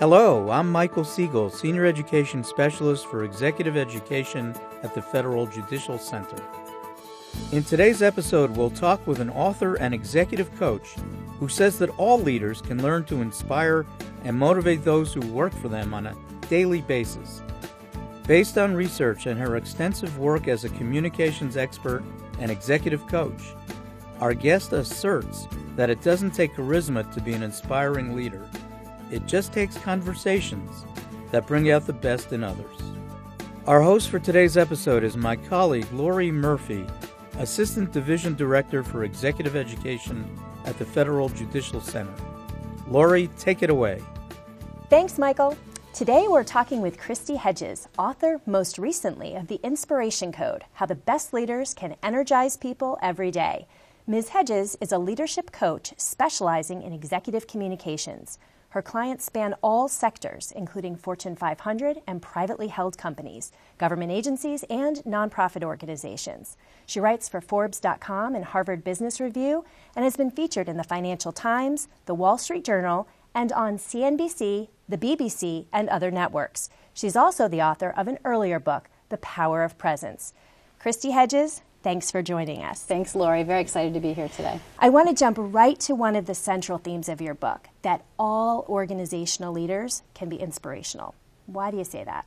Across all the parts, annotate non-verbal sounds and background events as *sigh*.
Hello, I'm Michael Siegel, Senior Education Specialist for Executive Education at the Federal Judicial Center. In today's episode, we'll talk with an author and executive coach who says that all leaders can learn to inspire and motivate those who work for them on a daily basis. Based on research and her extensive work as a communications expert and executive coach, our guest asserts that it doesn't take charisma to be an inspiring leader. It just takes conversations that bring out the best in others. Our host for today's episode is my colleague Lori Murphy, Assistant Division Director for Executive Education at the Federal Judicial Center. Lori, take it away. Thanks, Michael. Today we're talking with Kristi Hedges, author most recently of The Inspiration Code How the Best Leaders Can Energize People Every Day. Ms. Hedges is a leadership coach specializing in executive communications. Her clients span all sectors, including Fortune 500 and privately held companies, government agencies, and nonprofit organizations. She writes for Forbes.com and Harvard Business Review and has been featured in the Financial Times, the Wall Street Journal, and on CNBC, the BBC, and other networks. She's also the author of an earlier book, The Power of Presence. Kristi Hedges, Thanks for joining us. Thanks, Lori. Very excited to be here today. I want to jump right to one of the central themes of your book that all organizational leaders can be inspirational. Why do you say that?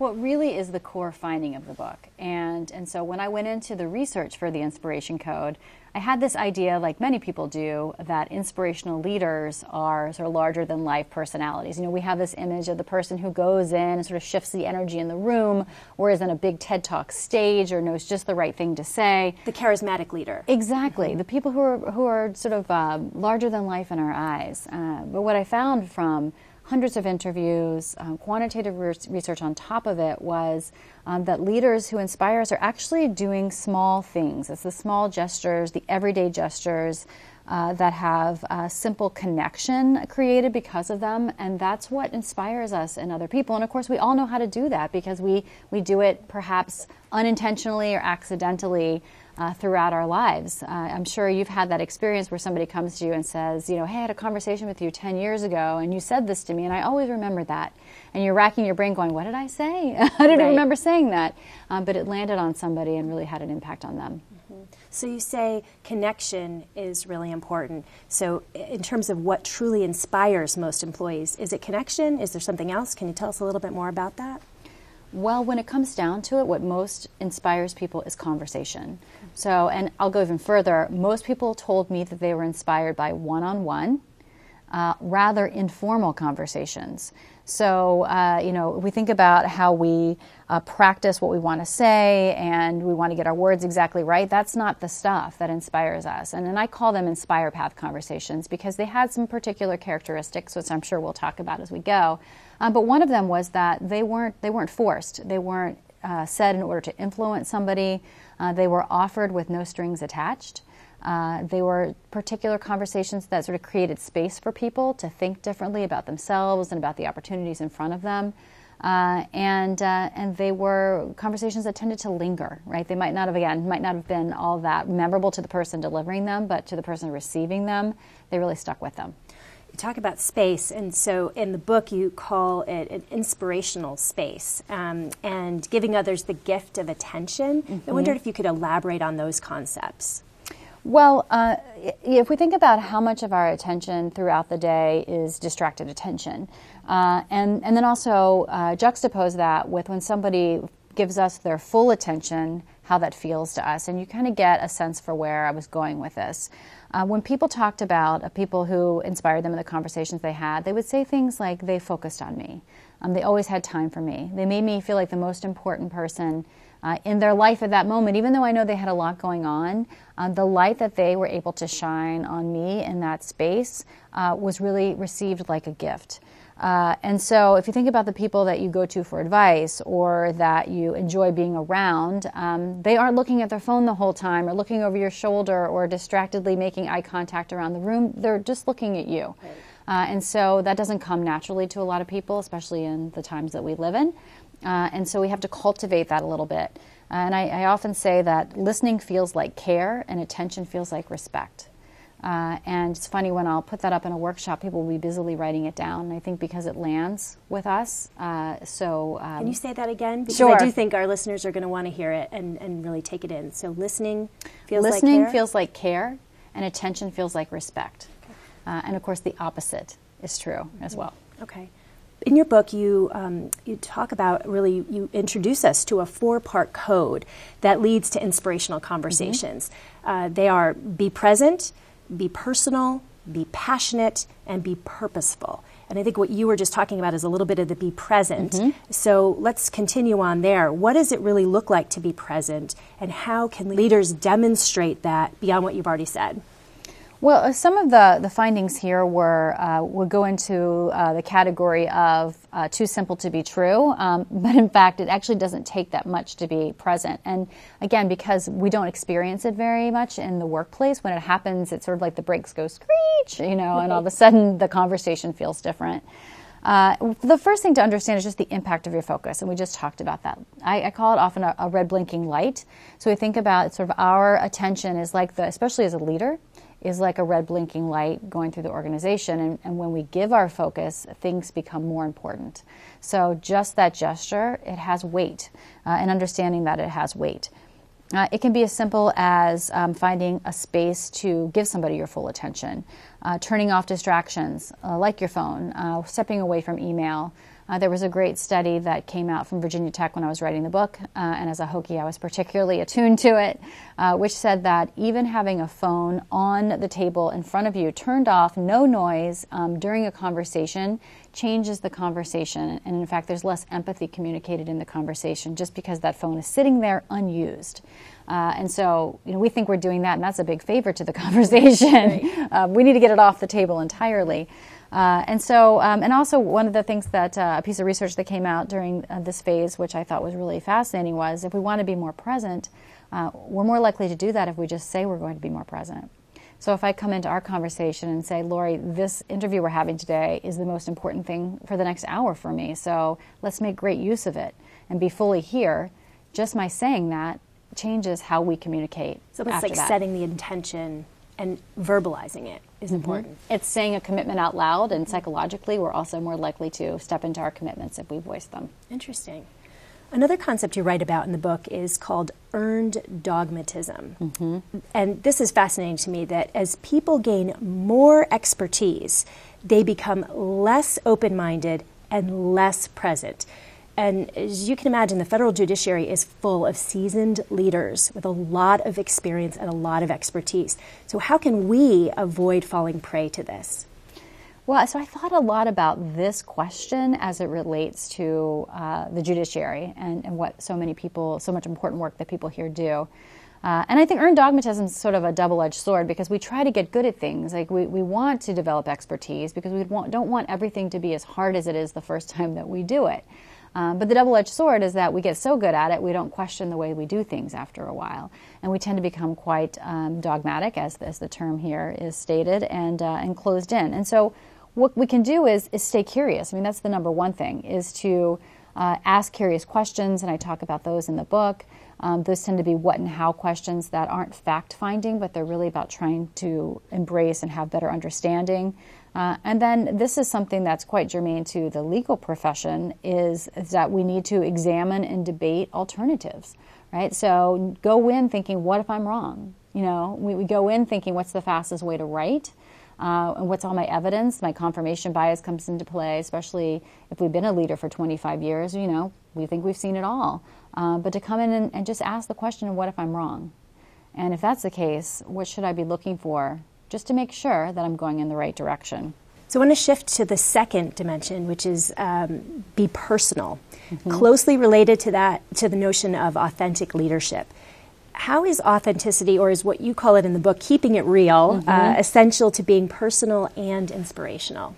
What really is the core finding of the book. And, and so when I went into the research for the Inspiration Code, I had this idea, like many people do, that inspirational leaders are sort of larger than life personalities. You know, we have this image of the person who goes in and sort of shifts the energy in the room, or is on a big TED Talk stage, or knows just the right thing to say. The charismatic leader. Exactly. Mm-hmm. The people who are, who are sort of uh, larger than life in our eyes. Uh, but what I found from hundreds of interviews, um, quantitative re- research on top of it was um, that leaders who inspire us are actually doing small things. It's the small gestures, the everyday gestures uh, that have a simple connection created because of them, and that's what inspires us in other people. And of course, we all know how to do that because we, we do it perhaps unintentionally or accidentally uh, throughout our lives. Uh, I'm sure you've had that experience where somebody comes to you and says, you know, hey, I had a conversation with you 10 years ago and you said this to me and I always remember that. And you're racking your brain going, what did I say? *laughs* I didn't right. remember saying that. Um, but it landed on somebody and really had an impact on them. Mm-hmm. So you say connection is really important. So in terms of what truly inspires most employees, is it connection? Is there something else? Can you tell us a little bit more about that? Well, when it comes down to it, what most inspires people is conversation. So, and I'll go even further. Most people told me that they were inspired by one on one, rather informal conversations. So, uh, you know, we think about how we uh, practice what we want to say and we want to get our words exactly right. That's not the stuff that inspires us. And, I call them Inspire Path conversations because they had some particular characteristics, which I'm sure we'll talk about as we go. Um, but one of them was that they weren't, they weren't forced. They weren't uh, said in order to influence somebody. Uh, they were offered with no strings attached. Uh, they were particular conversations that sort of created space for people to think differently about themselves and about the opportunities in front of them. Uh, and uh, and they were conversations that tended to linger, right? They might not have again might not have been all that memorable to the person delivering them, but to the person receiving them, they really stuck with them. Talk about space, and so in the book you call it an inspirational space um, and giving others the gift of attention. Mm-hmm. I wondered if you could elaborate on those concepts. Well, uh, if we think about how much of our attention throughout the day is distracted attention, uh, and, and then also uh, juxtapose that with when somebody gives us their full attention, how that feels to us, and you kind of get a sense for where I was going with this. Uh, when people talked about uh, people who inspired them in the conversations they had, they would say things like, they focused on me. Um, they always had time for me. They made me feel like the most important person uh, in their life at that moment, even though I know they had a lot going on, uh, the light that they were able to shine on me in that space uh, was really received like a gift. Uh, and so, if you think about the people that you go to for advice or that you enjoy being around, um, they aren't looking at their phone the whole time or looking over your shoulder or distractedly making eye contact around the room. They're just looking at you. Right. Uh, and so, that doesn't come naturally to a lot of people, especially in the times that we live in. Uh, and so we have to cultivate that a little bit. and I, I, often say that listening feels like care and attention feels like respect. Uh, and it's funny when I'll put that up in a workshop, people will be busily writing it down. I think because it lands with us. Uh, so, um, can you say that again? Because sure. I do think our listeners are going to want to hear it and, and really take it in. So, listening feels listening like care? feels like care, and attention feels like respect. Okay. Uh, and of course, the opposite is true as well. Okay. In your book, you um, you talk about really you introduce us to a four part code that leads to inspirational conversations. Mm-hmm. Uh, they are be present, be personal, be passionate, and be purposeful. And I think what you were just talking about is a little bit of the be present. Mm-hmm. So let's continue on there. What does it really look like to be present, and how can leaders demonstrate that beyond what you've already said? Well, uh, some of the, the findings here were uh, would go into uh, the category of uh, too simple to be true, um, *laughs* but in fact, it actually doesn't take that much to be present. And again, because we don't experience it very much in the workplace, when it happens, it's sort of like the brakes go screech, you know, and all of a sudden the conversation feels different. Uh, the first thing to understand is just the impact of your focus, and we just talked about that. I, I call it often a, a, red blinking light. So we think about sort of our attention is like the, especially as a leader, is like a red blinking light going through the organization. And, and, when we give our focus, things become more important. So, just that gesture, it has weight, uh, and understanding that it has weight. Uh, it can be as simple as um, finding a space to give somebody your full attention, uh, turning off distractions uh, like your phone, uh, stepping away from email, uh, there was a great study that came out from Virginia Tech when I was writing the book, uh, and as a Hokie, I was particularly attuned to it, uh, which said that even having a phone on the table in front of you, turned off, no noise um, during a conversation, changes the conversation. And in fact, there's less empathy communicated in the conversation just because that phone is sitting there unused. Uh, and so, you know, we think we're doing that, and that's a big favor to the *laughs* conversation. Right. Uh, we need to get it off the table entirely. Uh, and so, um, and also one of the things that uh, a piece of research that came out during uh, this phase, which I thought was really fascinating, was if we want to be more present, uh, we're more likely to do that if we just say we're going to be more present. So if I come into our conversation and say, Lori, this interview we're having today is the most important thing for the next hour for me, so let's make great use of it and be fully here, just my saying that changes how we communicate. So it's like that. setting the intention and verbalizing it is mm-hmm. It's saying a commitment out loud, and psychologically, we're also more likely to step into our commitments if we voice them. Interesting. Another concept you write about in the book is called earned dogmatism. Mm-hmm. And this is fascinating to me that as people gain more expertise, they become less open minded and less present. And as you can imagine, the federal judiciary is full of seasoned leaders with a lot of experience and a lot of expertise. So, how can we avoid falling prey to this? Well, so I thought a lot about this question as it relates to uh, the judiciary and, and, what so many people, so much important work that people here do. Uh, and I think earned dogmatism is sort of a double edged sword because we try to get good at things. Like we, we want to develop expertise because we want, don't want everything to be as hard as it is the first *laughs* time that we do it. Um, but the double edged sword is that we get so good at it, we don't question the way we do things after a while. And we tend to become quite um, dogmatic, as, as the term here is stated, and, uh, and closed in. And so, what we can do is, is stay curious. I mean, that's the number one thing, is to uh, ask curious questions, and I talk about those in the book. Um, those tend to be what and how questions that aren't fact finding, but they're really about trying to embrace and have better understanding. Uh, and then this is something that's quite germane to the legal profession is, is that we need to examine and debate alternatives, right? So go in thinking, what if I'm wrong? You know, we, we go in thinking, what's the fastest way to write? Uh, and what's all my evidence? My confirmation bias comes into play, especially if we've been a leader for 25 years. You know, we think we've seen it all. Uh, but to come in and, and just ask the question, what if I'm wrong? And if that's the case, what should I be looking for just to make sure that I'm going in the right direction. So I want to shift to the second dimension, which is um, be personal, mm-hmm. closely related to that, to the notion of authentic leadership. How is authenticity, or is what you call it in the book, keeping it real, mm-hmm. uh, essential to being personal and inspirational?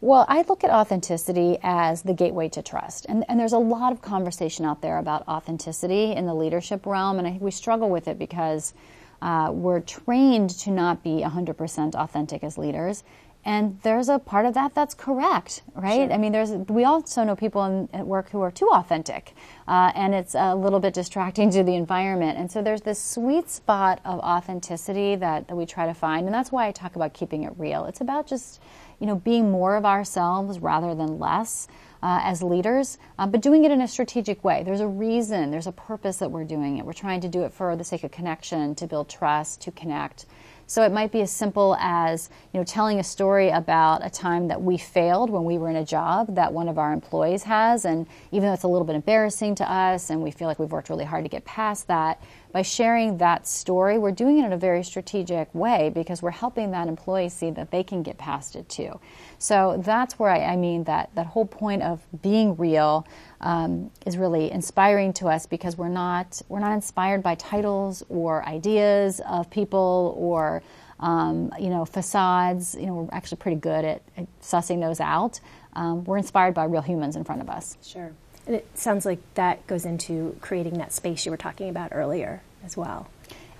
Well, I look at authenticity as the gateway to trust. And, and there's a lot of conversation out there about authenticity in the leadership realm, and I think we struggle with it because uh, we're trained to not be 100% authentic as leaders. And there's a part of that that's correct, right? Sure. I mean, there's we also know people in, at work who are too authentic, uh, and it's a little bit distracting to the environment. And so there's this sweet spot of authenticity that, that we try to find, and that's why I talk about keeping it real. It's about just you know being more of ourselves rather than less. Uh, as leaders, uh, but doing it in a strategic way. There's a reason, there's a purpose that we're doing it. We're trying to do it for the sake of connection, to build trust, to connect. So it might be as simple as you know telling a story about a time that we failed when we were in a job that one of our employees has, and even though it's a little bit embarrassing to us, and we feel like we've worked really hard to get past that, by sharing that story, we're doing it in a very strategic way because we're helping that employee see that they can get past it too. So that's where I, I mean that that whole point of being real um, is really inspiring to us because we're not we're not inspired by titles or ideas of people or um, you know facades. You know we're actually pretty good at, at sussing those out. Um, we're inspired by real humans in front of us. Sure. And it sounds like that goes into creating that space you were talking about earlier as well.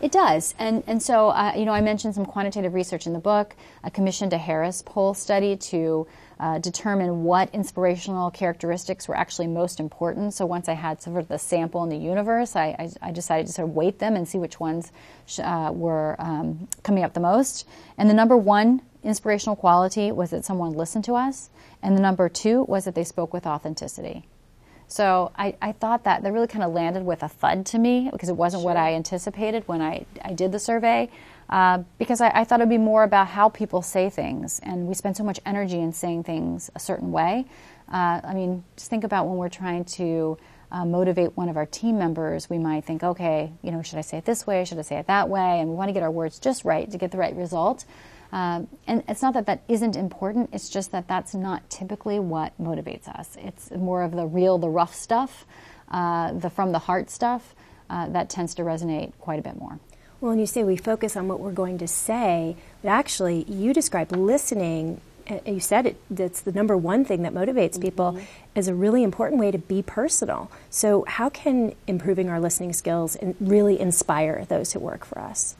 It does, and and so uh, you know I mentioned some quantitative research in the book. I commissioned a Harris poll study to uh, determine what inspirational characteristics were actually most important. So once I had sort of the sample in the universe, I, I, I decided to sort of weight them and see which ones uh, were um, coming up the most. And the number one inspirational quality was that someone listened to us, and the number two was that they spoke with authenticity. So I, I thought that that really kind of landed with a thud to me because it wasn't sure. what I anticipated when I, I did the survey. Uh, because I, I, thought it would be more about how people say things, and we spend so much energy in saying things a certain way. Uh, I mean, just think about when we're trying to uh, motivate one of our team members, we might think, okay, you know, should I say it this way? Should I say it that way? And we want to get our words just right to get the right result. Um, and it's not that that isn't important, it's just that that's not typically what motivates us. It's more of the real, the rough stuff, uh, the from the heart stuff uh, that tends to resonate quite a bit more. Well, and you say we focus on what we're going to say, but actually, you describe listening. You said it, that's the number one thing that motivates mm-hmm. people as a really important way to be personal. So, how can improving our listening skills really inspire those who work for us?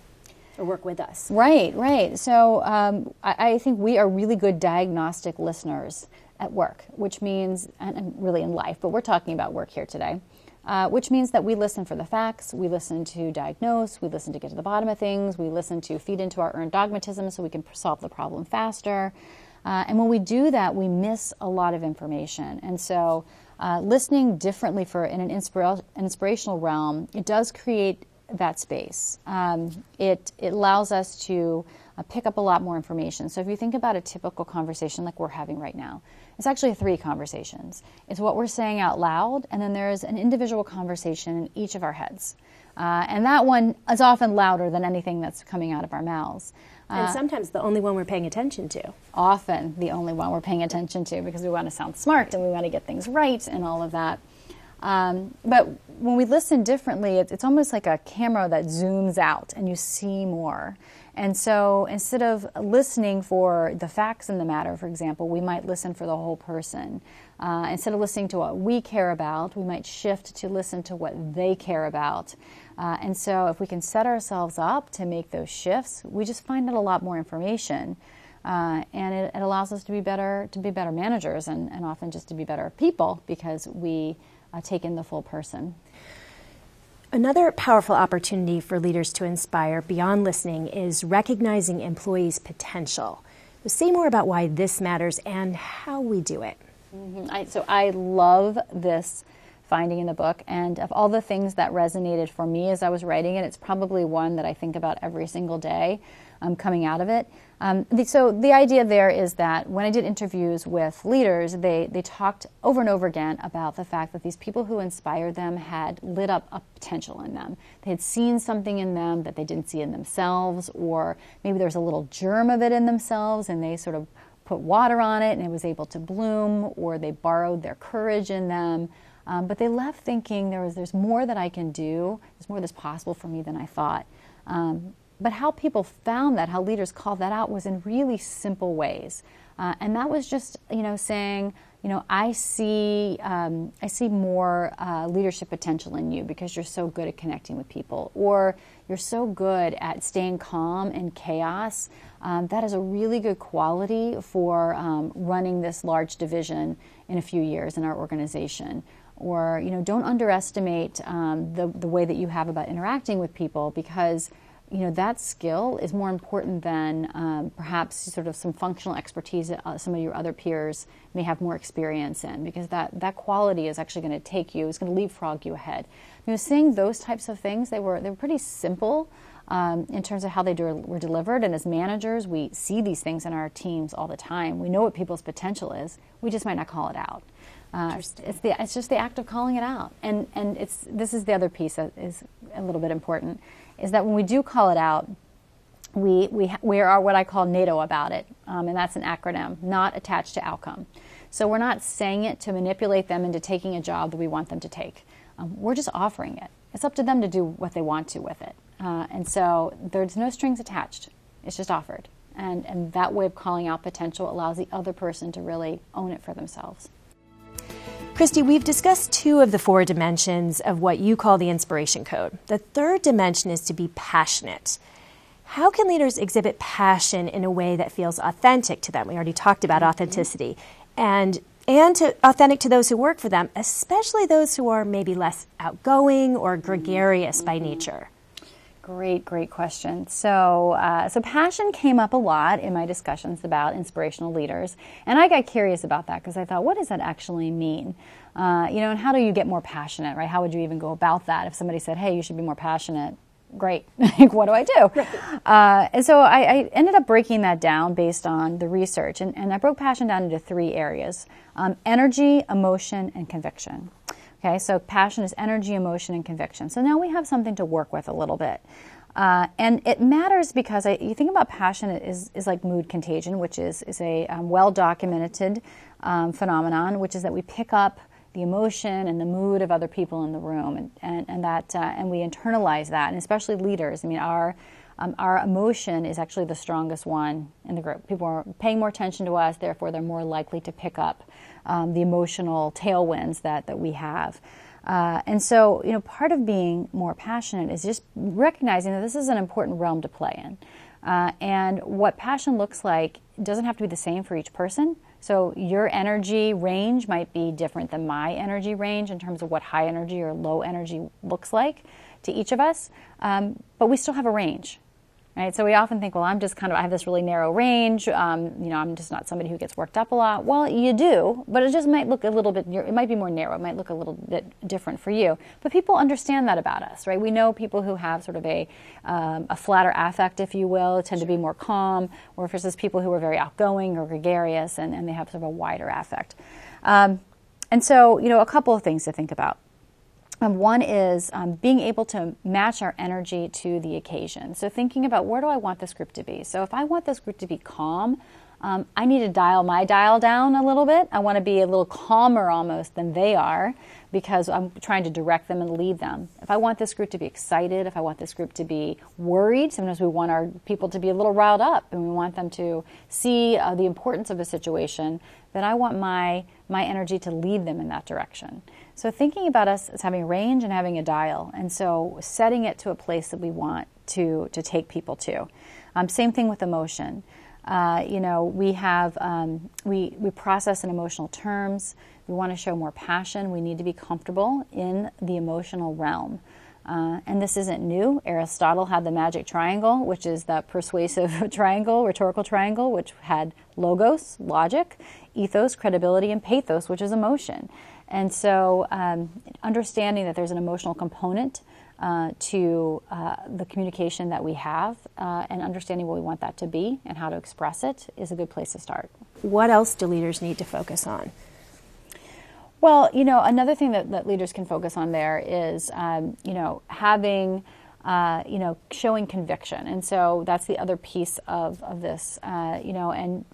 Or work with us. Right, right. So um, I, I, think we are really good diagnostic listeners at work, which means, and, really in life, but we're talking about work here today. Uh, which means that we listen for the facts, we listen to diagnose, we listen to get to the bottom of things, we listen to feed into our earned dogmatism so we can solve the problem faster. Uh, and when we do that, we miss a lot of information. And so, uh, listening differently for in an inspira- inspirational realm, it does create that space. Um, it, it allows us to uh, pick up a lot more information. So if you think about a typical conversation like we're having right now, it's actually three conversations. It's what we're saying out loud, and then there's an individual conversation in each of our heads. Uh, and that one is often louder than anything that's coming out of our mouths. and uh, sometimes the only one we're paying attention to. Often the only one we're paying attention to because we want to sound smart and we want to get things right and all of that. Um, but when we listen differently, it's, it's almost like a camera that zooms out and you see more. And so instead of listening for the facts in the matter, for example, we might listen for the whole person. Uh, instead of listening to what we care about, we might shift to listen to what they care about. Uh, and so if we can set ourselves up to make those shifts, we just find out a lot more information. Uh, and it, it, allows us to be better to be better managers and, and often just to be better people because we uh, take in the full person. Another powerful opportunity for leaders to inspire beyond listening is recognizing employees' potential. So say more about why this matters and how we do it. Mm-hmm. I, so I love this finding in the book, and of all the things that resonated for me as I was writing it, it's probably one that I think about every single day um, coming out of it. Um, the, so the idea there is that when I did interviews with leaders, they, they talked over and over again about the fact that these people who inspired them had lit up a potential in them. They had seen something in them that they didn't see in themselves, or maybe there was a little germ of it in themselves and they sort of put water on it and it was able to bloom, or they borrowed their courage in them. Um, but they left thinking there was there's more that I can do, there's more that's possible for me than I thought. Um, but how people found that, how leaders called that out, was in really simple ways. Uh, and that was just, you know, saying, you know, I see, um, I see more uh, leadership potential in you because you're so good at connecting with people, or you're so good at staying calm in chaos um, that is a really good quality for um, running this large division in a few years in our organization. Or, you know, don't underestimate um, the, the way that you have about interacting with people because you know that skill is more important than um, perhaps sort of some functional expertise that uh, some of your other peers may have more experience in because that that quality is actually going to take you is going to leapfrog you ahead. You know seeing those types of things they were they were pretty simple um, in terms of how they do, were delivered. And as managers we see these things in our teams all the time. We know what people's potential is. We just might not call it out. Uh, it's the it's just the act of calling it out. And and it's this is the other piece that is a little bit important is that when we do call it out, we, we, we are what I call NATO about it, um, and that's an acronym, not attached to outcome. So we're not saying it to manipulate them into taking a job that we want them to take. Um, we're just offering it. It's up to them to do what they want to with it. Uh, and so there's no strings attached. It's just offered. And, and that way of calling out potential allows the other person to really own it for themselves. Kristi, we've discussed two of the four dimensions of what you call the inspiration code. The third dimension is to be passionate. How can leaders exhibit passion in a way that feels authentic to them? We already talked about mm-hmm. authenticity. And and to, authentic to those who work for them, especially those who are maybe less outgoing or gregarious mm-hmm. by nature. Great, great question. So, uh, so passion came up a lot in my discussions about inspirational leaders, and I got curious about that because I thought, what does that actually mean? Uh, you know, and how do you get more passionate, right? How would you even go about that if somebody said, "Hey, you should be more passionate"? Great. *laughs* like, what do I do? Uh, and so I, I, ended up breaking that down based on the research, and, and I broke passion down into three areas: um, energy, emotion, and conviction. Okay, so passion is energy, emotion, and conviction. So now we have something to work with a little bit. Uh, and it matters because I, you think about passion is, is like mood contagion, which is, is a um, well documented um, phenomenon, which is that we pick up the emotion and the mood of other people in the room, and, and, and that, uh, and we internalize that, and especially leaders. I mean, our, um, our emotion is actually the strongest one in the group. People are paying more attention to us, therefore, they're more likely to pick up um, the emotional tailwinds that, that we have. Uh, and so, you know, part of being more passionate is just recognizing that this is an important realm to play in. Uh, and what passion looks like doesn't have to be the same for each person. So, your energy range might be different than my energy range in terms of what high energy or low energy looks like to each of us. Um, but we still have a range. Right? So we often think, well, I'm just kind of, I have this really narrow range. Um, you know, I'm just not somebody who gets worked up a lot. Well, you do, but it just might look a little bit, it might be more narrow. It might look a little bit different for you. But people understand that about us, right? We know people who have sort of a, um, a flatter affect, if you will, tend to be more calm, or versus people who are very outgoing or gregarious and, and they have sort of a wider affect. Um, and so, you know, a couple of things to think about. Um, one is um, being able to match our energy to the occasion. So, thinking about where do I want this group to be? So, if I want this group to be calm, um, I need to dial my dial down a little bit. I want to be a little calmer almost than they are because I'm trying to direct them and lead them. If I want this group to be excited, if I want this group to be worried, sometimes we want our people to be a little riled up and we want them to see uh, the importance of a situation, then I want my, my energy to lead them in that direction. So thinking about us as having range and having a dial, and so setting it to a place that we want to to take people to. Um, same thing with emotion. Uh, you know, we have um, we we process in emotional terms. We want to show more passion. We need to be comfortable in the emotional realm. Uh, and this isn't new. Aristotle had the magic triangle, which is the persuasive *laughs* triangle, rhetorical triangle, which had logos, logic, ethos, credibility, and pathos, which is emotion. And so, um, understanding that there's an emotional component uh, to uh, the communication that we have uh, and understanding what we want that to be and how to express it is a good place to start. What else do leaders need to focus on? Well, you know, another thing that, that leaders can focus on there is, um, you know, having, uh, you know, showing conviction. And so that's the other piece of, of this, uh, you know, and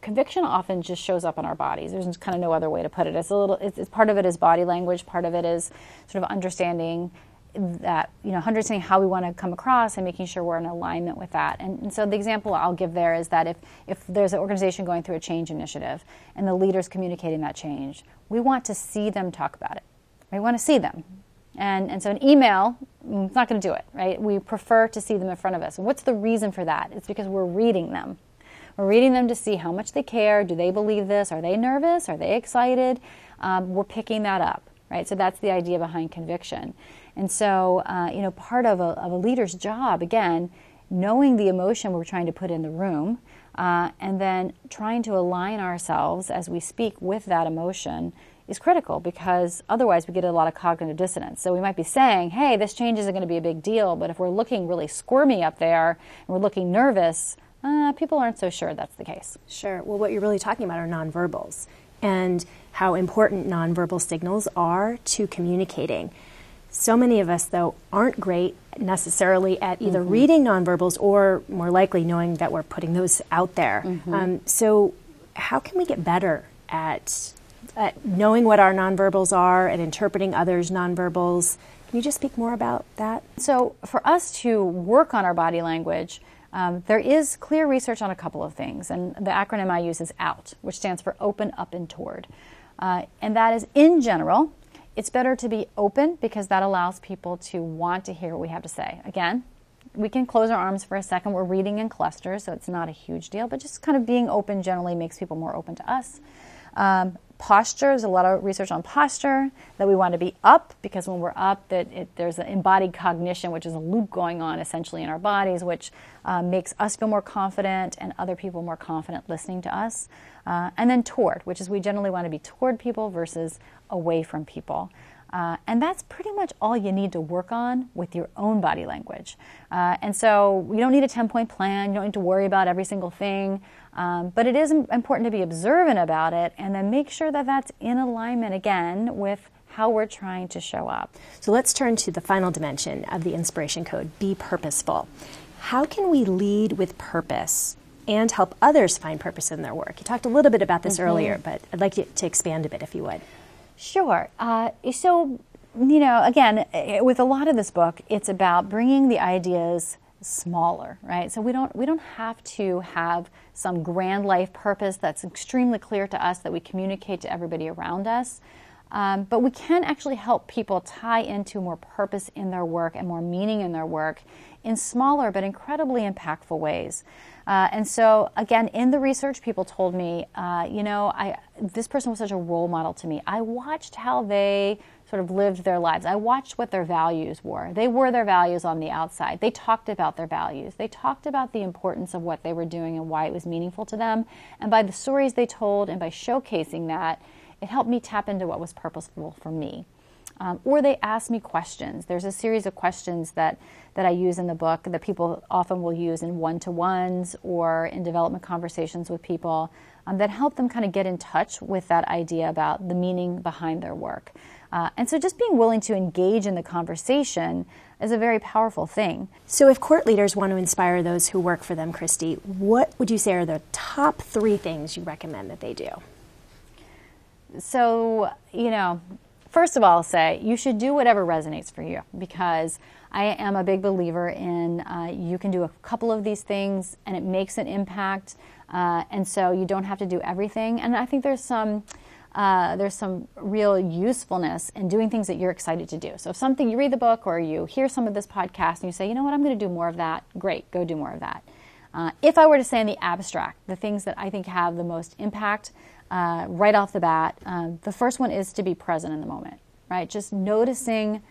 conviction often just shows up in our bodies. There's kind of no other way to put it. It's a little. It's, it's, part of it is body language. Part of it is sort of understanding that you know understanding how we want to come across and making sure we're in alignment with that. And, and so the example I'll give there is that if if there's an organization going through a change initiative and the leaders communicating that change, we want to see them talk about it. We want to see them. And, and so an email, mm, it's not going to do it, right? We prefer to see them in front of us. And what's the reason for that? It's because we're reading them. We're reading them to see how much they care. Do they believe this? Are they nervous? Are they excited? Um, we're picking that up, right? So that's the idea behind conviction. And so, uh, you know, part of a, of a leader's job, again, knowing the emotion we're trying to put in the room, uh, and then trying to align ourselves as we speak with that emotion is critical because otherwise we get a lot of cognitive dissonance. So we might be saying, hey, this change isn't going to be a big deal, but if we're looking really squirmy up there and we're looking nervous, uh, people aren't so sure that's the case. Sure. Well, what you're really talking about are nonverbals and how important nonverbal signals are to communicating. So many of us, though, aren't great necessarily at either mm-hmm. reading nonverbals or more likely knowing that we're putting those out there. Mm-hmm. Um, so, how can we get better at, at knowing what our nonverbals are and interpreting others' nonverbals? Can you just speak more about that? So, for us to work on our body language, um, there is clear research on a couple of things, and the acronym I use is OUT, which stands for Open, Up, and Toward. Uh, and that is, in general, it's better to be open because that allows people to want to hear what we have to say. Again, we can close our arms for a second. We're reading in clusters, so it's not a huge deal, but just kind of being open generally makes people more open to us. Um, posture, there's a lot of research on posture that we want to be up because when we're up, that it, there's an embodied cognition, which is a loop going on essentially in our bodies, which uh, makes us feel more confident and other people more confident listening to us. Uh, and then toward, which is we generally want to be toward people versus away from people. Uh, and that's pretty much all you need to work on with your own body language. Uh, and so you don't need a 10 point plan, you don't need to worry about every single thing. Um, but it is important to be observant about it and then make sure that that's in alignment again with how we're trying to show up. So let's turn to the final dimension of the inspiration code be purposeful. How can we lead with purpose and help others find purpose in their work? You talked a little bit about this mm-hmm. earlier, but I'd like you to expand a bit if you would. Sure. Uh, so, you know, again, with a lot of this book, it's about bringing the ideas smaller, right? So we don't we don't have to have some grand life purpose that's extremely clear to us that we communicate to everybody around us. Um, but we can actually help people tie into more purpose in their work and more meaning in their work in smaller but incredibly impactful ways. Uh, and so, again, in the research, people told me, uh, you know, I, this person was such a role model to me. I watched how they sort of lived their lives. I watched what their values were. They were their values on the outside. They talked about their values. They talked about the importance of what they were doing and why it was meaningful to them. And by the stories they told and by showcasing that, it helped me tap into what was purposeful for me. Um, or they ask me questions. There's a series of questions that, that I use in the book that people often will use in one to ones or in development conversations with people um, that help them kind of get in touch with that idea about the meaning behind their work. Uh, and so just being willing to engage in the conversation is a very powerful thing. So, if court leaders want to inspire those who work for them, Kristi, what would you say are the top three things you recommend that they do? So, you know, First of all, say you should do whatever resonates for you because I am a big believer in uh, you can do a couple of these things and it makes an impact, uh, and so you don't have to do everything. And I think there's some. Uh, there's some real usefulness in doing things that you're excited to do. So, if something you read the book or you hear some of this podcast and you say, you know what, I'm going to do more of that, great, go do more of that. Uh, if I were to say in the abstract, the things that I think have the most impact, uh, right off the bat. Um, the first one is to be present in the moment, right? Just noticing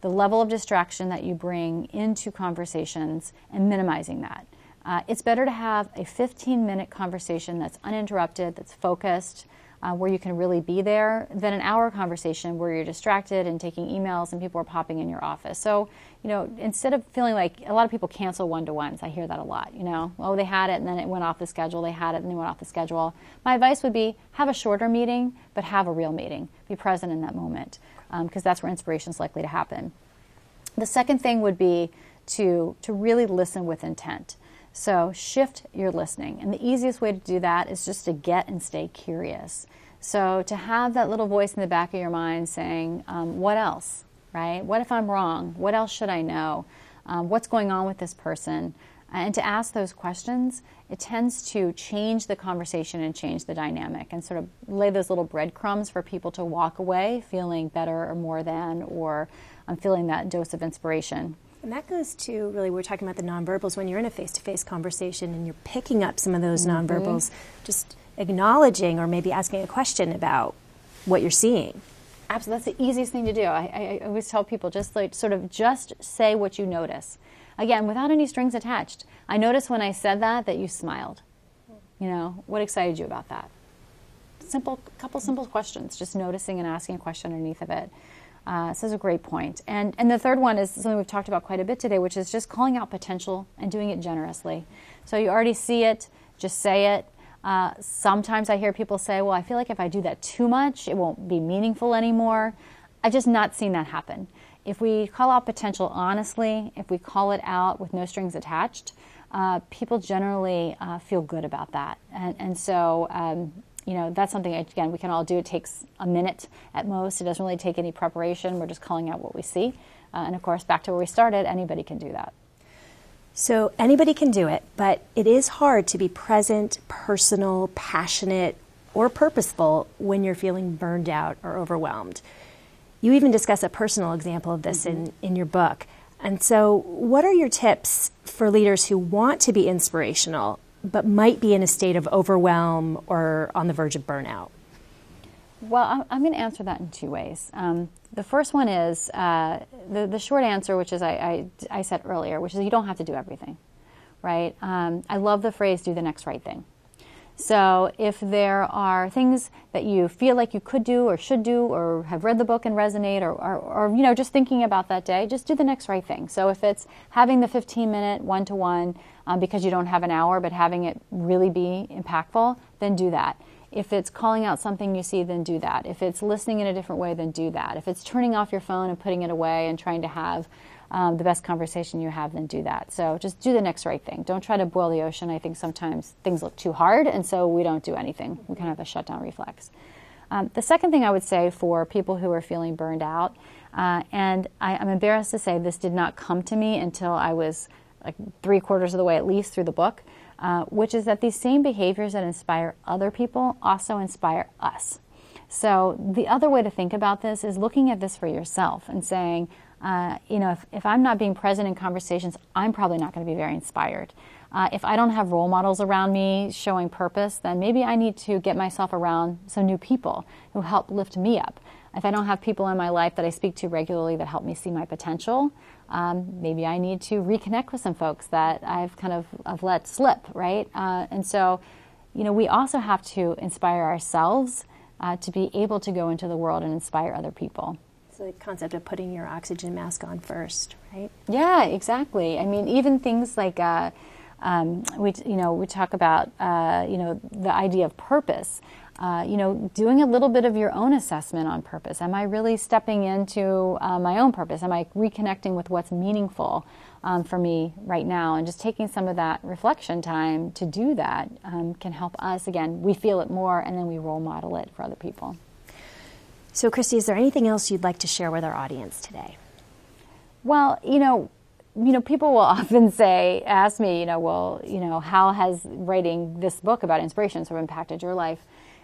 the level of distraction that you bring into conversations and minimizing that. Uh, it's better to have a 15 minute conversation that's uninterrupted, that's focused, uh, where you can really be there than an hour conversation where you're distracted and taking emails and people are popping in your office. So, you know, instead of feeling like a lot of people cancel one to ones, I hear that a lot, you know, oh, they had it and then it went off the schedule, they had it and they went off the schedule. My advice would be have a shorter meeting, but have a real meeting. Be present in that moment because um, that's where inspiration is likely to happen. The second thing would be to, to really listen with intent. So shift your listening. And the easiest way to do that is just to get and stay curious. So to have that little voice in the back of your mind saying, um, what else, right? What if I'm wrong? What else should I know? Um, what's going on with this person? and to ask those questions, it tends to change the conversation and change the dynamic and sort of lay those little breadcrumbs for people to walk away feeling better or more than, or I'm feeling that dose of inspiration. And that goes to really, we're talking about the nonverbals when you're in a face to face conversation and you're picking up some of those mm-hmm. nonverbals, just acknowledging or maybe asking a question about what you're seeing. Absolutely, that's the easiest thing to do. I, I, always tell people just like sort of just say what you notice. Again, without any strings attached. I noticed when I said that that you smiled. You know, what excited you about that? Simple, couple simple questions, just noticing and asking a question underneath of it. Uh, so a great point. And and the third one is something we've talked about quite a bit today, which is just calling out potential and doing it generously. So you already see it, just say it. Uh, sometimes I hear people say, well, I feel like if I do that too much, it won't be meaningful anymore. I've just not seen that happen. If we call out potential honestly, if we call it out with no strings attached, uh, people generally uh, feel good about that. And, and so, um, you know, that's something, again, we can all do. It takes a minute at most. It doesn't really take any preparation. We're just calling out what we see. Uh, and of course, back to where we started, anybody can do that. So anybody can do it, but it is hard to be present, personal, passionate, or purposeful when you're feeling burned out or overwhelmed. You even discuss a personal example of this mm-hmm. in, in your book. And so, what are your tips for leaders who want to be inspirational but might be in a state of overwhelm or on the verge of burnout? Well, I'm going to answer that in two ways. Um, the first one is uh, the, the short answer, which is I, I, I, said earlier, which is you don't have to do everything, right? Um, I love the phrase do the next right thing. So if there are things that you feel like you could do or should do or have read the book and resonate or, or, or you know, just thinking about that day, just do the next right thing. So if it's having the 15 minute one to one because you don't have an hour, but having it really be impactful, then do that. If it's calling out something you see, then do that. If it's listening in a different way, then do that. If it's turning off your phone and putting it away and trying to have um, the best conversation you have, then do that. So just do the next right thing. Don't try to boil the ocean. I think sometimes things look too hard, and so we don't do anything. We kind of have a shutdown reflex. Um, the second thing I would say for people who are feeling burned out, uh, and I, I'm embarrassed to say this did not come to me until I was like three quarters of the way at least through the book uh, which is that these same behaviors that inspire other people also inspire us. So the other way to think about this is looking at this for yourself and saying, uh, you know, if, if, I'm not being present in conversations, I'm probably not going to be very inspired. Uh, if I don't have role models around me showing purpose, then maybe I need to get myself around some new people who help lift me up. If I don't have people in my life that I speak to regularly that help me see my potential, um, maybe I need to reconnect with some folks that I've kind of I've let slip, right? Uh, and so, you know, we also have to inspire ourselves uh, to be able to go into the world and inspire other people. The concept of putting your oxygen mask on first, right? Yeah, exactly. I mean, even things like. Uh, um, we, you know, we talk about, uh, you know, the idea of purpose. Uh, you know, doing a little bit of your own assessment on purpose. Am I really stepping into uh, my own purpose? Am I reconnecting with what's meaningful um, for me right now? And just taking some of that reflection time to do that um, can help us. Again, we feel it more and then we role model it for other people. So, Kristi, is there anything else you'd like to share with our audience today? Well, you know, you know, people will *laughs* often say, ask me, you know, well, you know, how has writing this book about inspiration sort of impacted your life?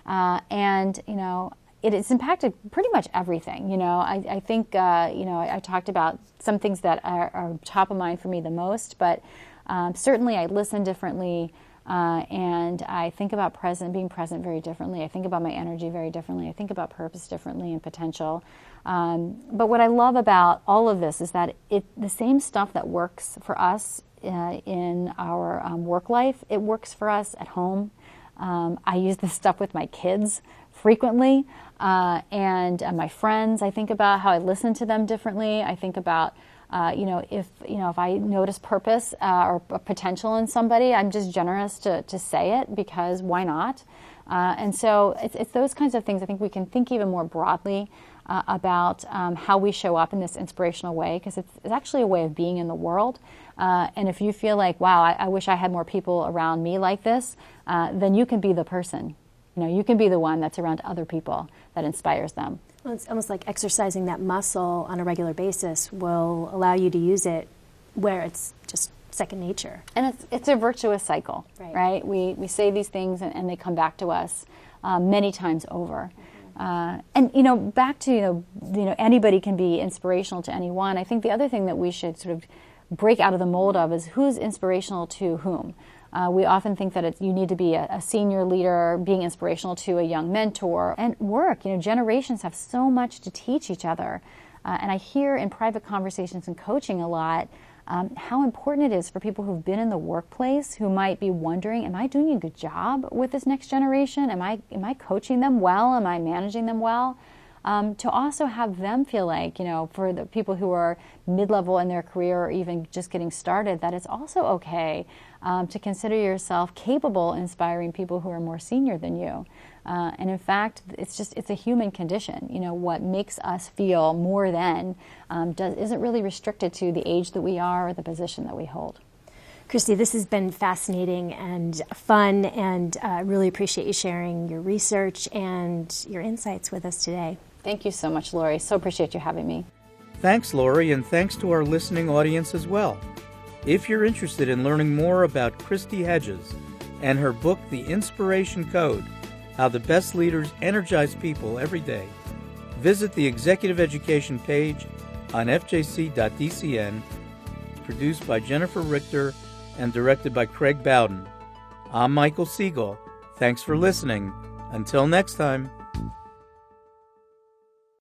Uh, and, you know, it has impacted pretty much everything. You know, I, I think, uh, you know, I, I, talked about some things that are, are, top of mind for me the most, but um, certainly I listen differently. Uh, and I think about present, being present very differently. I think about my energy very differently. I think about purpose differently and potential. Um, but what I love about all of this is that it, the same stuff that works for us uh, in our um, work life, it works for us at home. Um, I use this *laughs* stuff with my kids frequently uh, and uh, my friends. I think about how I listen to them differently. I think about uh, you know if you know if I notice purpose uh, or potential in somebody, I'm just generous to to say it because why not? Uh, and so it's, it's those kinds of things. I think we can think even more broadly uh, about um, how we show up in this inspirational way because it's, it's, actually a way of being in the world. Uh, and if you feel like, wow, I, I, wish I had more people around me like this, uh, then you can be the person. You know, you can be the one that's around other people that inspires them. Well, it's almost like exercising that muscle on a regular basis will allow you to use it where it's just second nature. And it's it's a virtuous cycle, Right. right? We we say these things and, and they come back to us uh, many times over. Uh, and you know, back to you know, you know, anybody can be inspirational to anyone. I think the other thing that we should sort of break out of the mold of is who's inspirational to whom. Uh, we often think that you need to be a, a senior leader, being inspirational to a young mentor, and work. You know, generations have so much to teach each other. Uh, and I hear in private conversations and coaching a lot um, how important it is for people who've been in the workplace who might be wondering, am I doing a good job with this next generation? Am I, am I coaching them well? Am I managing them well? Um, to also have them feel like, you know, for the people who are mid level in their career or even just getting started, that it's also okay um, to consider yourself capable inspiring people who are more senior than you. Uh, and in fact, it's just it's a human condition. You know, what makes us feel more than um, does, isn't really restricted to the age that we are or the position that we hold. Kristi, this has been fascinating and fun, and uh, really appreciate you sharing your research and your insights with us today. Thank you so much, Lori. So appreciate you having me. Thanks, Lori, and thanks to our listening audience as well. If you're interested in learning more about Kristi Hedges and her book, The Inspiration Code How the Best Leaders Energize People Every Day, visit the executive education page on fjc.dcn, produced by Jennifer Richter and directed by Craig Bowden. I'm Michael Siegel. Thanks for listening. Until next time.